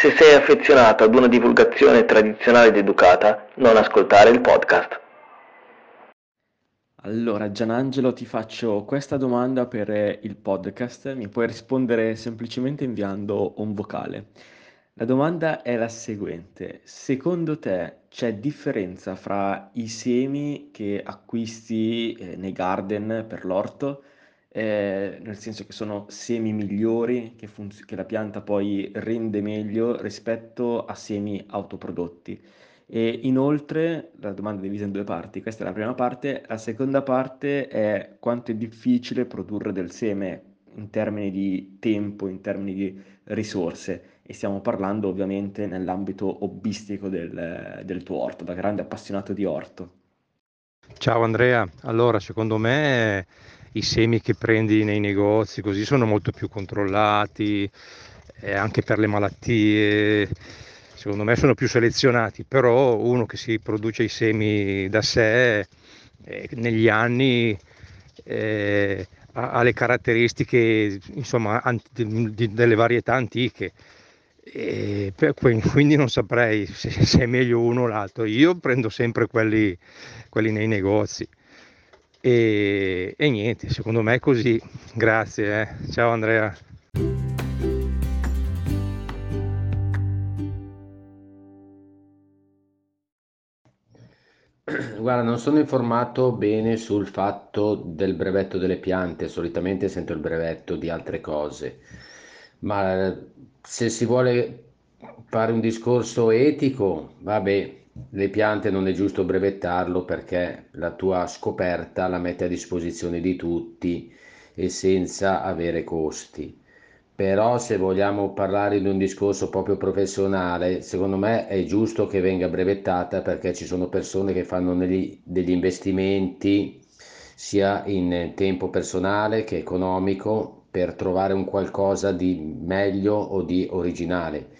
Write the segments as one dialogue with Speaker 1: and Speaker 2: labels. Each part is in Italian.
Speaker 1: Se sei affezionato ad una divulgazione tradizionale ed educata, non ascoltare il podcast.
Speaker 2: Allora, Gianangelo, ti faccio questa domanda per il podcast. Mi puoi rispondere semplicemente inviando un vocale. La domanda è la seguente. Secondo te c'è differenza fra i semi che acquisti eh, nei garden per l'orto eh, nel senso che sono semi migliori che, funz- che la pianta poi rende meglio rispetto a semi autoprodotti. E inoltre, la domanda è divisa in due parti, questa è la prima parte, la seconda parte è quanto è difficile produrre del seme in termini di tempo, in termini di risorse e stiamo parlando ovviamente nell'ambito hobbistico del, del tuo orto, da grande appassionato di orto.
Speaker 3: Ciao Andrea, allora secondo me i semi che prendi nei negozi così sono molto più controllati, eh, anche per le malattie, secondo me sono più selezionati, però uno che si produce i semi da sé eh, negli anni eh, ha, ha, le caratteristiche insomma, anti, di, delle varietà antiche. E quindi non saprei se, se, è meglio uno o l'altro. Io prendo sempre quelli, quelli nei negozi. E, e niente, secondo me è così. Grazie, eh. ciao Andrea.
Speaker 4: Guarda, non sono informato bene sul fatto del brevetto delle piante, solitamente sento il brevetto di altre cose, ma se si vuole fare un discorso etico, vabbè, le piante non è giusto brevettarlo perché la tua scoperta la mette a disposizione di tutti e senza avere costi. Però se vogliamo parlare di un discorso proprio professionale, secondo me è giusto che venga brevettata perché ci sono persone che fanno degli, degli investimenti sia in tempo personale che economico per trovare un qualcosa di meglio o di originale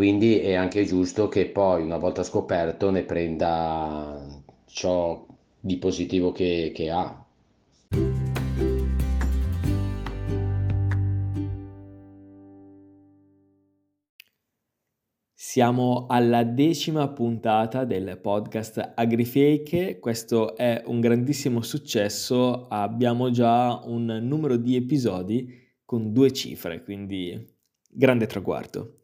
Speaker 4: quindi è anche giusto che poi, una volta scoperto, ne prenda ciò di positivo che, che ha.
Speaker 2: Siamo alla decima puntata del podcast AgriFake, questo è un grandissimo successo, abbiamo già un numero di episodi con due cifre, quindi grande traguardo.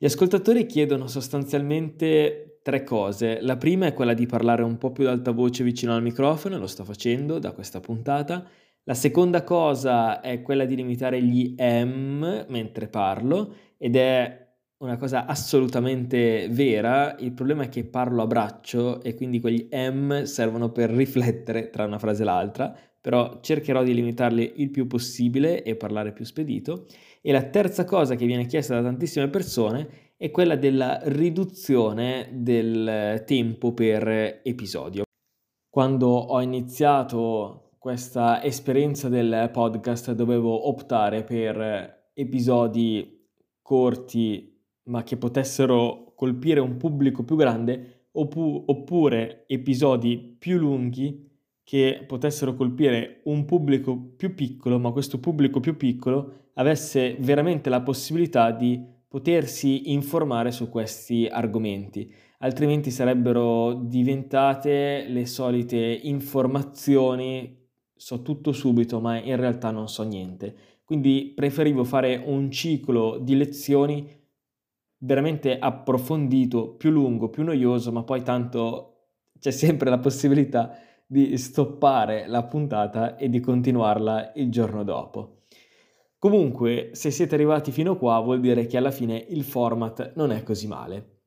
Speaker 2: Gli ascoltatori chiedono sostanzialmente tre cose. La prima è quella di parlare un po' più ad alta voce vicino al microfono, lo sto facendo da questa puntata. La seconda cosa è quella di limitare gli M mentre parlo ed è una cosa assolutamente vera. Il problema è che parlo a braccio e quindi quegli M servono per riflettere tra una frase e l'altra, però cercherò di limitarli il più possibile e parlare più spedito. E la terza cosa che viene chiesta da tantissime persone è quella della riduzione del tempo per episodio. Quando ho iniziato questa esperienza del podcast dovevo optare per episodi corti ma che potessero colpire un pubblico più grande oppure episodi più lunghi che potessero colpire un pubblico più piccolo, ma questo pubblico più piccolo avesse veramente la possibilità di potersi informare su questi argomenti, altrimenti sarebbero diventate le solite informazioni, so tutto subito, ma in realtà non so niente. Quindi preferivo fare un ciclo di lezioni veramente approfondito, più lungo, più noioso, ma poi tanto c'è sempre la possibilità di stoppare la puntata e di continuarla il giorno dopo. Comunque, se siete arrivati fino qua vuol dire che alla fine il format non è così male.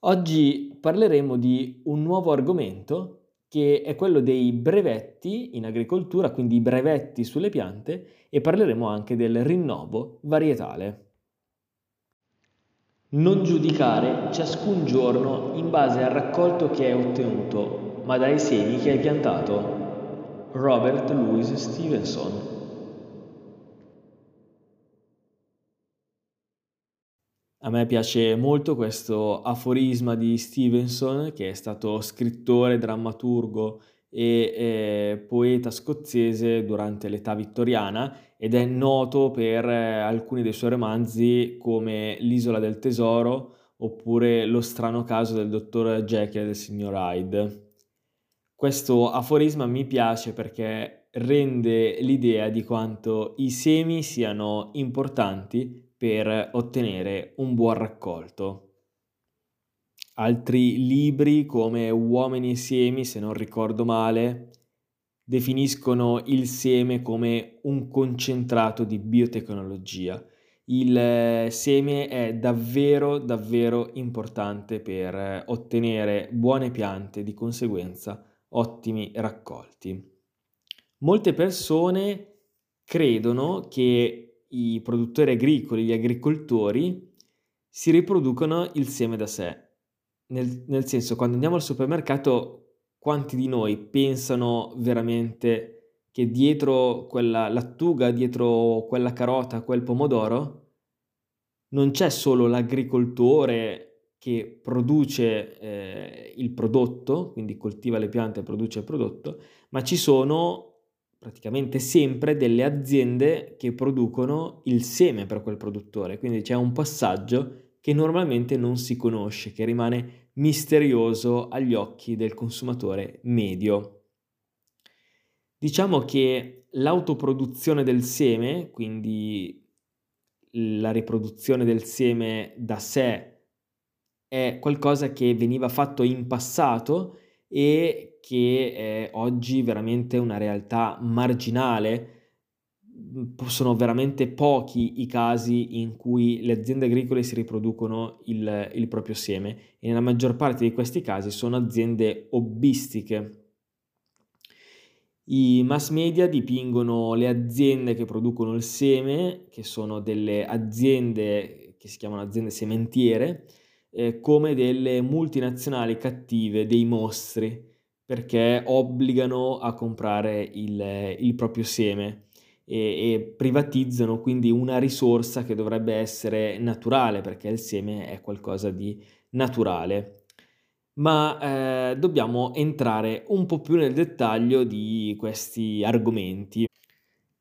Speaker 2: Oggi parleremo di un nuovo argomento che è quello dei brevetti in agricoltura, quindi i brevetti sulle piante e parleremo anche del rinnovo varietale. Non giudicare ciascun giorno in base al raccolto che hai ottenuto, ma dai semi che hai piantato. Robert Louis Stevenson A me piace molto questo aforisma di Stevenson, che è stato scrittore, drammaturgo e eh, poeta scozzese durante l'età vittoriana ed è noto per eh, alcuni dei suoi romanzi come L'isola del tesoro oppure Lo strano caso del dottor Jekyll e del signor Hyde. Questo aforisma mi piace perché rende l'idea di quanto i semi siano importanti per ottenere un buon raccolto. Altri libri come Uomini e semi, se non ricordo male, definiscono il seme come un concentrato di biotecnologia. Il eh, seme è davvero, davvero importante per ottenere buone piante, di conseguenza ottimi raccolti. Molte persone credono che i produttori agricoli, gli agricoltori, si riproducono il seme da sé. Nel, nel senso, quando andiamo al supermercato, quanti di noi pensano veramente che dietro quella lattuga, dietro quella carota, quel pomodoro, non c'è solo l'agricoltore che produce eh, il prodotto, quindi coltiva le piante e produce il prodotto, ma ci sono praticamente sempre delle aziende che producono il seme per quel produttore, quindi c'è un passaggio che normalmente non si conosce, che rimane misterioso agli occhi del consumatore medio. Diciamo che l'autoproduzione del seme, quindi la riproduzione del seme da sé, è qualcosa che veniva fatto in passato e che è oggi veramente una realtà marginale. Sono veramente pochi i casi in cui le aziende agricole si riproducono il, il proprio seme e nella maggior parte di questi casi sono aziende hobbistiche. I mass media dipingono le aziende che producono il seme, che sono delle aziende che si chiamano aziende sementiere, eh, come delle multinazionali cattive, dei mostri, perché obbligano a comprare il, il proprio seme e, e, privatizzano quindi una risorsa che dovrebbe essere naturale, perché il seme è qualcosa di naturale. Ma eh, dobbiamo entrare un po' più nel dettaglio di questi argomenti.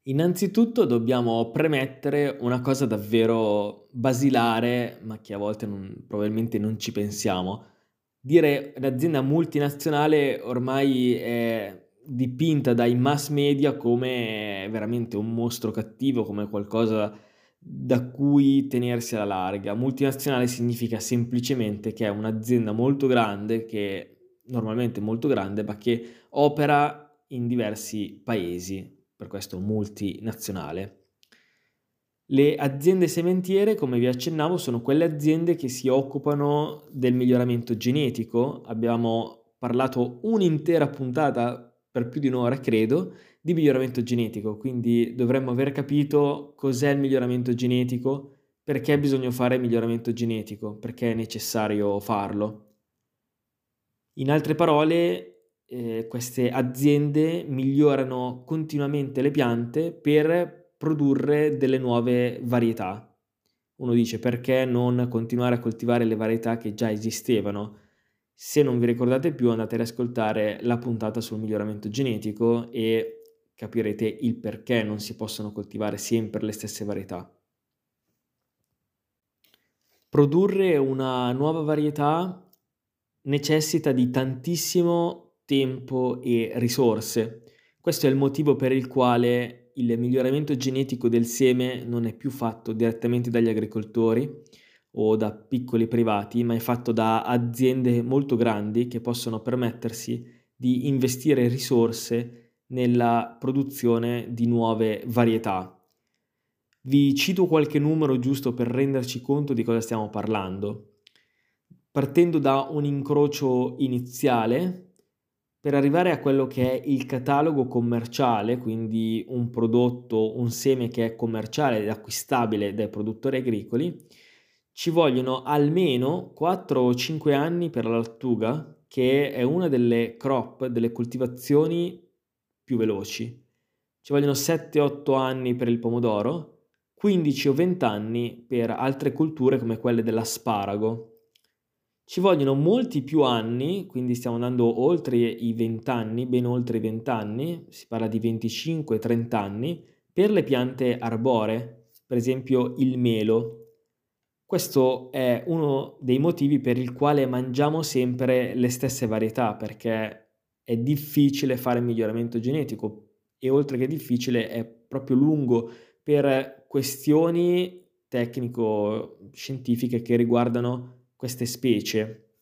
Speaker 2: Innanzitutto dobbiamo premettere una cosa davvero basilare, ma che a volte non, probabilmente non ci pensiamo. Dire l'azienda multinazionale ormai è dipinta dai mass media come veramente un mostro cattivo, come qualcosa da cui tenersi alla larga. Multinazionale significa semplicemente che è un'azienda molto grande, che normalmente molto grande, ma che opera in diversi paesi per questo multinazionale. Le aziende sementiere, come vi accennavo, sono quelle aziende che si occupano del miglioramento genetico. Abbiamo parlato un'intera puntata, per più di un'ora credo, di miglioramento genetico, quindi dovremmo aver capito cos'è il miglioramento genetico, perché bisogna fare miglioramento genetico, perché è necessario farlo. In altre parole, eh, queste aziende migliorano continuamente le piante per produrre delle nuove varietà. Uno dice perché non continuare a coltivare le varietà che già esistevano? Se non vi ricordate più andate ad ascoltare la puntata sul miglioramento genetico e capirete il perché non si possono coltivare sempre le stesse varietà. Produrre una nuova varietà necessita di tantissimo tempo e risorse. Questo è il motivo per il quale il miglioramento genetico del seme non è più fatto direttamente dagli agricoltori o da piccoli privati, ma è fatto da aziende molto grandi che possono permettersi di investire risorse nella produzione di nuove varietà. Vi cito qualche numero giusto per renderci conto di cosa stiamo parlando. Partendo da un incrocio iniziale, per arrivare a quello che è il catalogo commerciale, quindi un prodotto, un seme che è commerciale ed acquistabile dai produttori agricoli, ci vogliono almeno 4 o 5 anni per la lattuga, che è una delle crop, delle coltivazioni più veloci. Ci vogliono 7-8 anni per il pomodoro, 15 o 20 anni per altre culture come quelle dell'asparago, ci vogliono molti più anni, quindi stiamo andando oltre i 20 anni, ben oltre i 20 anni, si parla di 25-30 anni, per le piante arboree, per esempio il melo. Questo è uno dei motivi per il quale mangiamo sempre le stesse varietà, perché è difficile fare miglioramento genetico e oltre che difficile è proprio lungo per questioni tecnico-scientifiche che riguardano queste specie,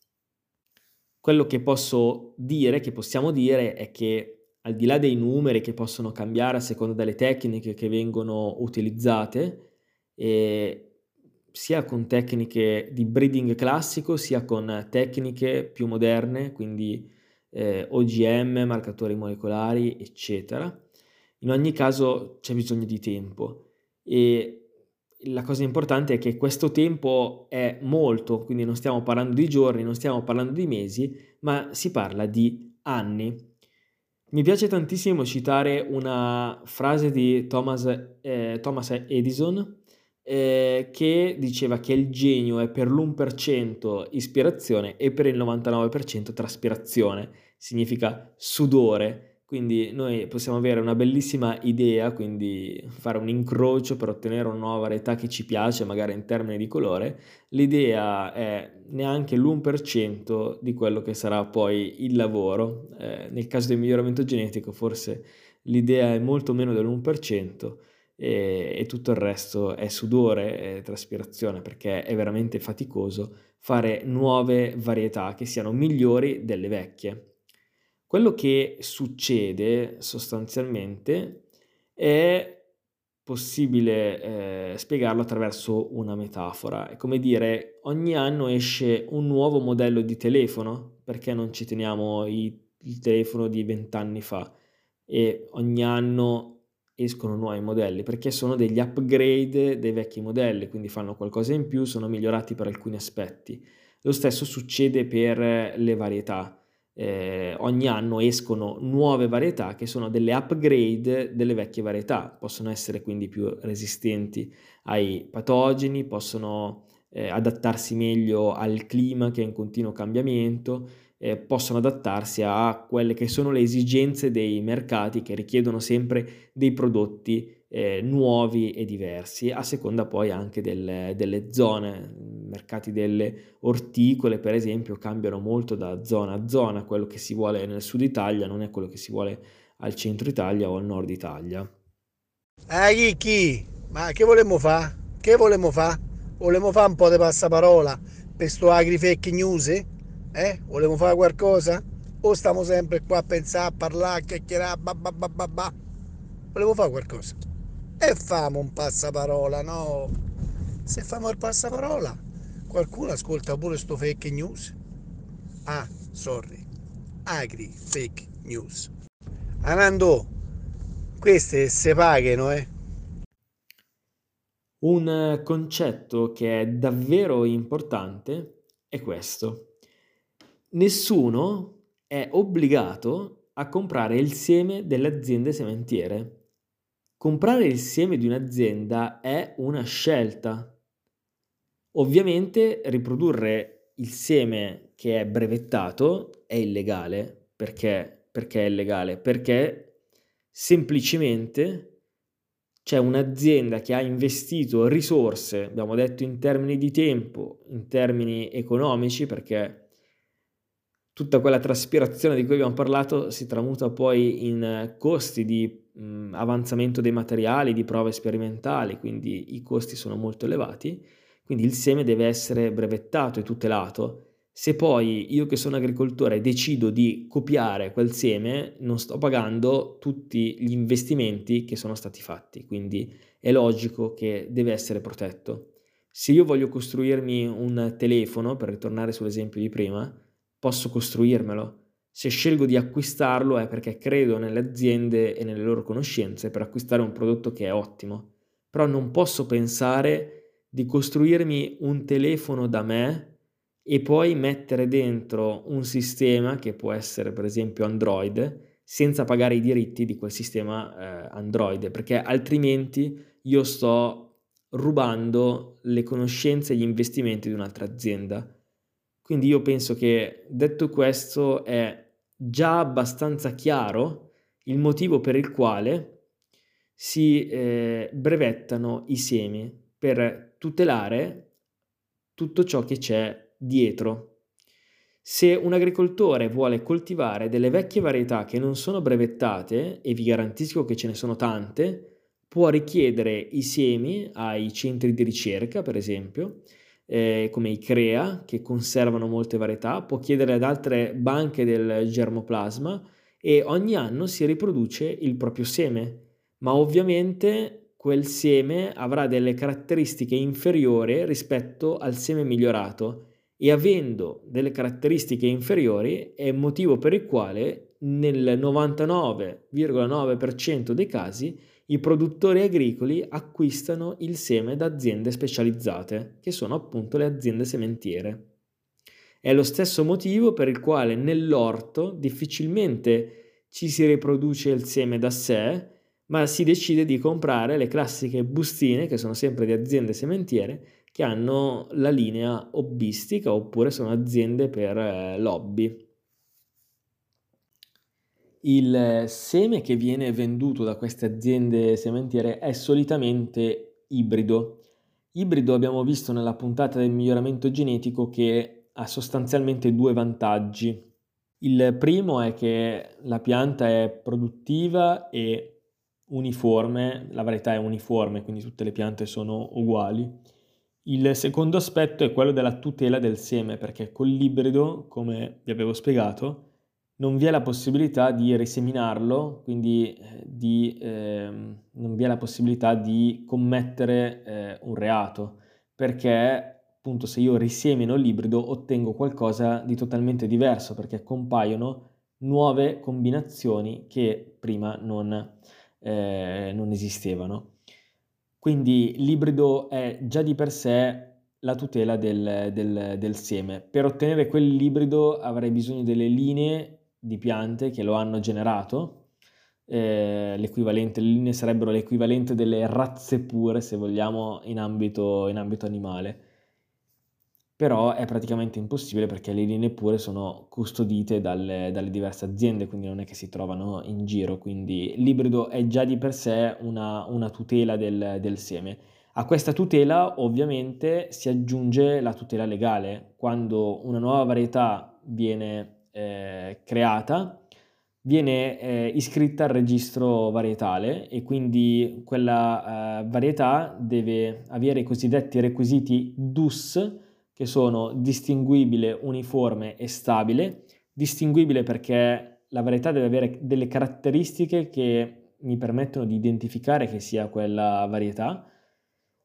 Speaker 2: quello che posso dire, che possiamo dire, è che al di là dei numeri che possono cambiare a seconda delle tecniche che vengono utilizzate, eh, sia con tecniche di breeding classico, sia con tecniche più moderne, quindi eh, OGM, marcatori molecolari, eccetera. In ogni caso c'è bisogno di tempo e la cosa importante è che questo tempo è molto, quindi non stiamo parlando di giorni, non stiamo parlando di mesi, ma si parla di anni. Mi piace tantissimo citare una frase di Thomas, eh, Thomas Edison eh, che diceva che il genio è per l'1% ispirazione e per il 99% traspirazione, significa sudore quindi noi possiamo avere una bellissima idea, quindi fare un incrocio per ottenere una nuova varietà che ci piace, magari in termini di colore. L'idea è neanche l'1% di quello che sarà poi il lavoro. Eh, nel caso del miglioramento genetico forse l'idea è molto meno dell'1% e, e tutto il resto è sudore e traspirazione perché è veramente faticoso fare nuove varietà che siano migliori delle vecchie. Quello che succede sostanzialmente è possibile eh, spiegarlo attraverso una metafora. È come dire, ogni anno esce un nuovo modello di telefono, perché non ci teniamo i, il telefono di vent'anni fa e ogni anno escono nuovi modelli perché sono degli upgrade dei vecchi modelli, quindi fanno qualcosa in più, sono migliorati per alcuni aspetti. Lo stesso succede per le varietà eh, ogni anno escono nuove varietà che sono delle upgrade delle vecchie varietà, possono essere quindi più resistenti ai patogeni, possono eh, adattarsi meglio al clima che è in continuo cambiamento, eh, possono adattarsi a quelle che sono le esigenze dei mercati che richiedono sempre dei prodotti eh, nuovi e diversi, a seconda poi anche del, delle zone. I mercati delle orticole, per esempio, cambiano molto da zona a zona. Quello che si vuole nel sud Italia non è quello che si vuole al centro Italia o al nord Italia.
Speaker 5: Ah, chi, chi? Ma che volevamo fare? Che volevamo fare? Volevamo fare un po' di passaparola per sto agri fake news? Eh? Volevamo fare qualcosa? O stiamo sempre qua a pensare, a parlare, a chiacchierare, bah bah bah bah bah? Volevo fare qualcosa e famo un passaparola, no? Se famo il passaparola, qualcuno ascolta pure sto fake news. Ah, sorry, agri fake news. Anando, queste se pagano, eh?
Speaker 2: Un concetto che è davvero importante è questo. Nessuno è obbligato a comprare il seme delle aziende sementiere Comprare il seme di un'azienda è una scelta. Ovviamente riprodurre il seme che è brevettato è illegale. Perché? Perché è illegale? Perché semplicemente c'è un'azienda che ha investito risorse, abbiamo detto in termini di tempo, in termini economici, perché tutta quella traspirazione di cui abbiamo parlato si tramuta poi in costi di mh, avanzamento dei materiali, di prove sperimentali, quindi i costi sono molto elevati, quindi il seme deve essere brevettato e tutelato. Se poi io che sono agricoltore decido di copiare quel seme, non sto pagando tutti gli investimenti che sono stati fatti, quindi è logico che deve essere protetto. Se io voglio costruirmi un telefono, per ritornare sull'esempio di prima, posso costruirmelo. Se scelgo di acquistarlo è perché credo nelle aziende e nelle loro conoscenze per acquistare un prodotto che è ottimo. Però non posso pensare di costruirmi un telefono da me e poi mettere dentro un sistema che può essere per esempio Android senza pagare i diritti di quel sistema eh, Android perché altrimenti io sto rubando le conoscenze e gli investimenti di un'altra azienda. Quindi io penso che detto questo è già abbastanza chiaro il motivo per il quale si eh, brevettano i semi per tutelare tutto ciò che c'è dietro. Se un agricoltore vuole coltivare delle vecchie varietà che non sono brevettate, e vi garantisco che ce ne sono tante, può richiedere i semi ai centri di ricerca, per esempio, eh, come CREA, che conservano molte varietà, può chiedere ad altre banche del germoplasma e ogni anno si riproduce il proprio seme, ma ovviamente quel seme avrà delle caratteristiche inferiori rispetto al seme migliorato e avendo delle caratteristiche inferiori è il motivo per il quale nel 99,9% dei casi i produttori agricoli acquistano il seme da aziende specializzate, che sono appunto le aziende sementiere. È lo stesso motivo per il quale nell'orto difficilmente ci si riproduce il seme da sé, ma si decide di comprare le classiche bustine, che sono sempre di aziende sementiere, che hanno la linea hobbistica oppure sono aziende per eh, lobby. Il seme che viene venduto da queste aziende sementiere è solitamente ibrido. Ibrido abbiamo visto nella puntata del miglioramento genetico che ha sostanzialmente due vantaggi. Il primo è che la pianta è produttiva e uniforme, la varietà è uniforme, quindi tutte le piante sono uguali. Il secondo aspetto è quello della tutela del seme, perché con l'ibrido, come vi avevo spiegato, non vi è la possibilità di riseminarlo, quindi eh, di, eh, non vi è la possibilità di commettere eh, un reato, perché appunto se io risemino l'ibrido ottengo qualcosa di totalmente diverso, perché compaiono nuove combinazioni che prima non, eh, non esistevano. Quindi l'ibrido è già di per sé la tutela del, del, del seme. Per ottenere quell'ibrido avrei bisogno delle linee di piante che lo hanno generato. Eh, l'equivalente, le linee sarebbero l'equivalente delle razze pure, se vogliamo, in ambito, in ambito animale. Però è praticamente impossibile perché le linee pure sono custodite dalle, dalle diverse aziende, quindi non è che si trovano in giro. Quindi l'ibrido è già di per sé una, una tutela del, del seme. A questa tutela ovviamente si aggiunge la tutela legale. Quando una nuova varietà viene eh, creata, viene eh, iscritta al registro varietale e quindi quella eh, varietà deve avere i cosiddetti requisiti DUS, che sono distinguibile, uniforme e stabile. Distinguibile perché la varietà deve avere delle caratteristiche che mi permettono di identificare che sia quella varietà.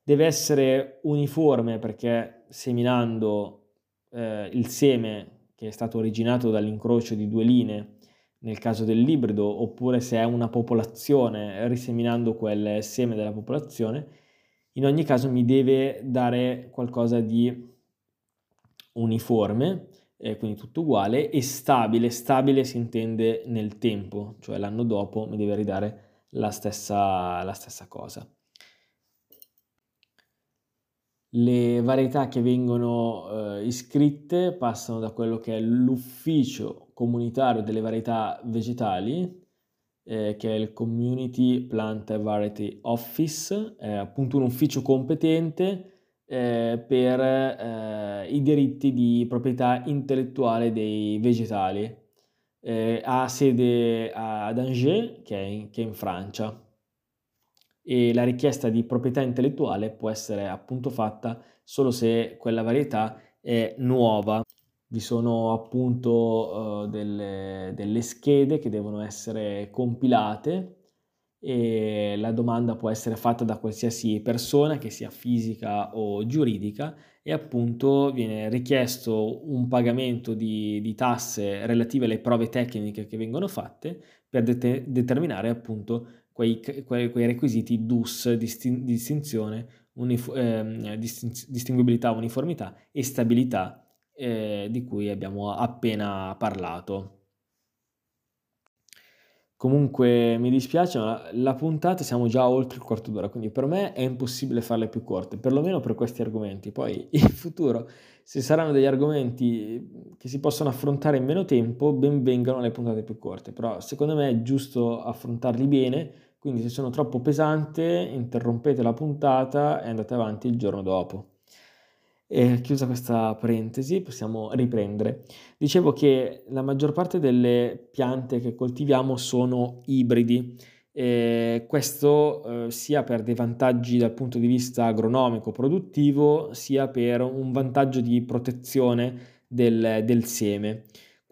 Speaker 2: Deve essere uniforme perché seminando eh, il seme che è stato originato dall'incrocio di due linee nel caso dell'ibrido, oppure se è una popolazione riseminando quel seme della popolazione, in ogni caso mi deve dare qualcosa di uniforme, eh, quindi tutto uguale, e stabile. Stabile si intende nel tempo, cioè l'anno dopo mi deve ridare la stessa, la stessa cosa le varietà che vengono eh, iscritte passano da quello che è l'ufficio comunitario delle varietà vegetali, eh, che è il Community Plant Variety Office, è appunto un ufficio competente eh, per eh, i diritti di proprietà intellettuale dei vegetali. Eh, ha sede ad Angers, che è in, che è in Francia e la richiesta di proprietà intellettuale può essere appunto fatta solo se quella varietà è nuova. vi sono appunto uh, delle, delle schede che devono essere compilate e la domanda può essere fatta da qualsiasi persona, che sia fisica o giuridica, e appunto viene richiesto un pagamento di, di tasse relative alle prove tecniche che vengono fatte per det- determinare appunto quei, quei, quei requisiti DUS, distin- distinzione, unif- eh, distin- distinguibilità, uniformità e stabilità eh, di cui abbiamo appena parlato. Comunque mi dispiace, ma la puntata siamo già oltre il quarto d'ora, quindi per me è impossibile farle più corte, perlomeno per questi argomenti. Poi in futuro, se saranno degli argomenti che si possono affrontare in meno tempo, ben vengano le puntate più corte. Però secondo me è giusto affrontarli bene, quindi se sono troppo pesante, interrompete la puntata e andate avanti il giorno dopo. E chiusa questa parentesi, possiamo riprendere. Dicevo che la maggior parte delle piante che coltiviamo sono ibridi. E questo eh, sia per dei vantaggi dal punto di vista agronomico produttivo, sia per un vantaggio di protezione del, del seme.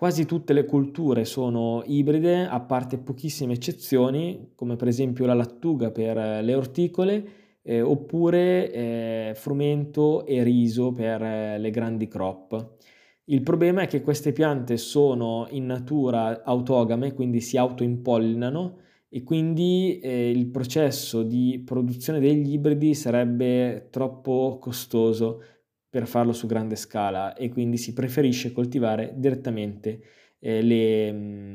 Speaker 2: Quasi tutte le culture sono ibride, a parte pochissime eccezioni, come per esempio la lattuga per le orticole eh, oppure eh, frumento e riso per eh, le grandi crop. Il problema è che queste piante sono in natura autogame, quindi si autoimpollinano e quindi eh, il processo di produzione degli ibridi sarebbe troppo costoso per farlo su grande scala e quindi si preferisce coltivare direttamente eh, le,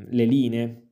Speaker 2: le linee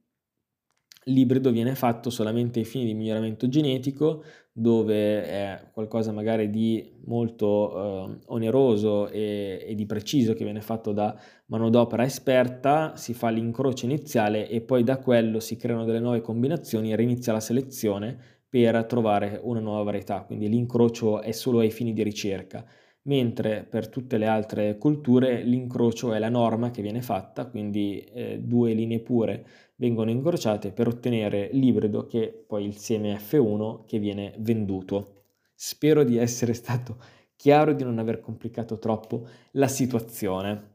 Speaker 2: L'ibrido viene fatto solamente ai fini di miglioramento genetico, dove è qualcosa magari di molto eh, oneroso e, e, di preciso che viene fatto da manodopera esperta, si fa l'incrocio iniziale e poi da quello si creano delle nuove combinazioni e inizia la selezione per trovare una nuova varietà, quindi l'incrocio è solo ai fini di ricerca mentre per tutte le altre culture l'incrocio è la norma che viene fatta, quindi eh, due linee pure vengono incrociate per ottenere l'ibrido che poi il seme F1 che viene venduto. Spero di essere stato chiaro e di non aver complicato troppo la situazione.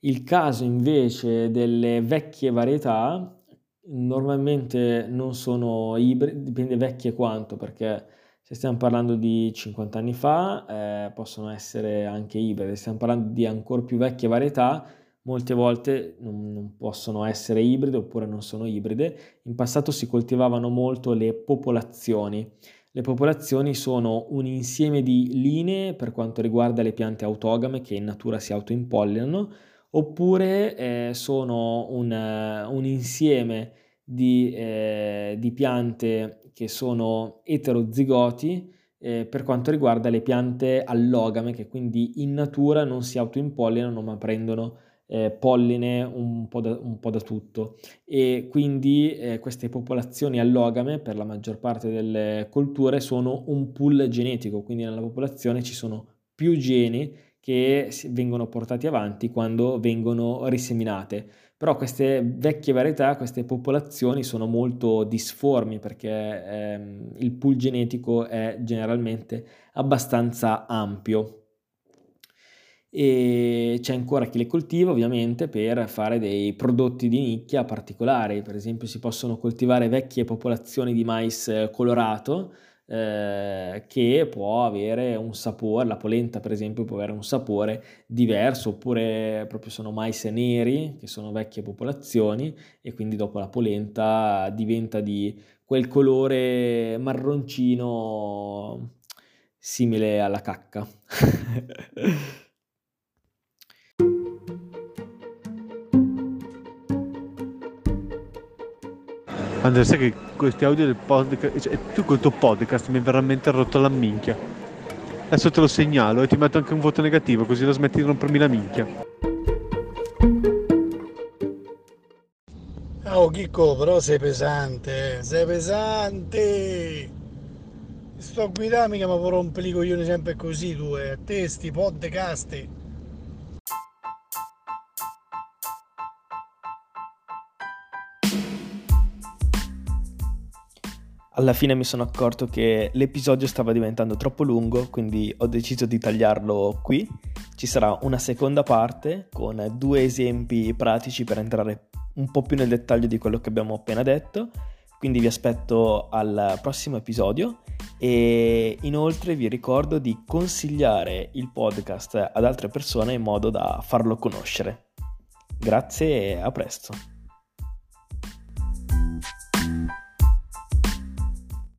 Speaker 2: Il caso invece delle vecchie varietà normalmente non sono ibride, dipende vecchie quanto perché se stiamo parlando di 50 anni fa, eh, possono essere anche ibride. Se stiamo parlando di ancora più vecchie varietà, molte volte non, non, possono essere ibride oppure non sono ibride. In passato si coltivavano molto le popolazioni. Le popolazioni sono un insieme di linee per quanto riguarda le piante autogame che in natura si autoimpollinano, oppure eh, sono un, un insieme di, eh, di piante che sono eterozigoti eh, per quanto riguarda le piante allogame che quindi in natura non si autoimpollinano ma prendono eh, polline un po, da, un po' da tutto e quindi eh, queste popolazioni allogame per la maggior parte delle colture sono un pool genetico, quindi nella popolazione ci sono più geni che vengono portati avanti quando vengono riseminate. Però queste vecchie varietà, queste popolazioni sono molto disformi perché ehm, il pool genetico è generalmente abbastanza ampio. E c'è ancora chi le coltiva ovviamente per fare dei prodotti di nicchia particolari, per esempio si possono coltivare vecchie popolazioni di mais colorato eh, che può avere un sapore, la polenta per esempio può avere un sapore diverso, oppure proprio sono mais neri, che sono vecchie popolazioni, e quindi dopo la polenta diventa di quel colore marroncino simile alla cacca.
Speaker 6: Andrea, sai che questi audio del podcast, cioè, tu col tuo podcast mi hai veramente rotto la minchia. Adesso te lo segnalo e ti metto anche un voto negativo, così la smetti di rompermi la minchia.
Speaker 5: Oh Chicco, però sei pesante, sei pesante. Sto a guidare mica mi rompe i coglioni sempre così tu, eh. Testi, podcast.
Speaker 2: Alla fine mi sono accorto che l'episodio stava diventando troppo lungo, quindi ho deciso di tagliarlo qui. Ci sarà una seconda parte con due esempi pratici per entrare un po' più nel dettaglio di quello che abbiamo appena detto. Quindi vi aspetto al prossimo episodio e inoltre vi ricordo di consigliare il podcast ad altre persone in modo da farlo conoscere. Grazie e a presto.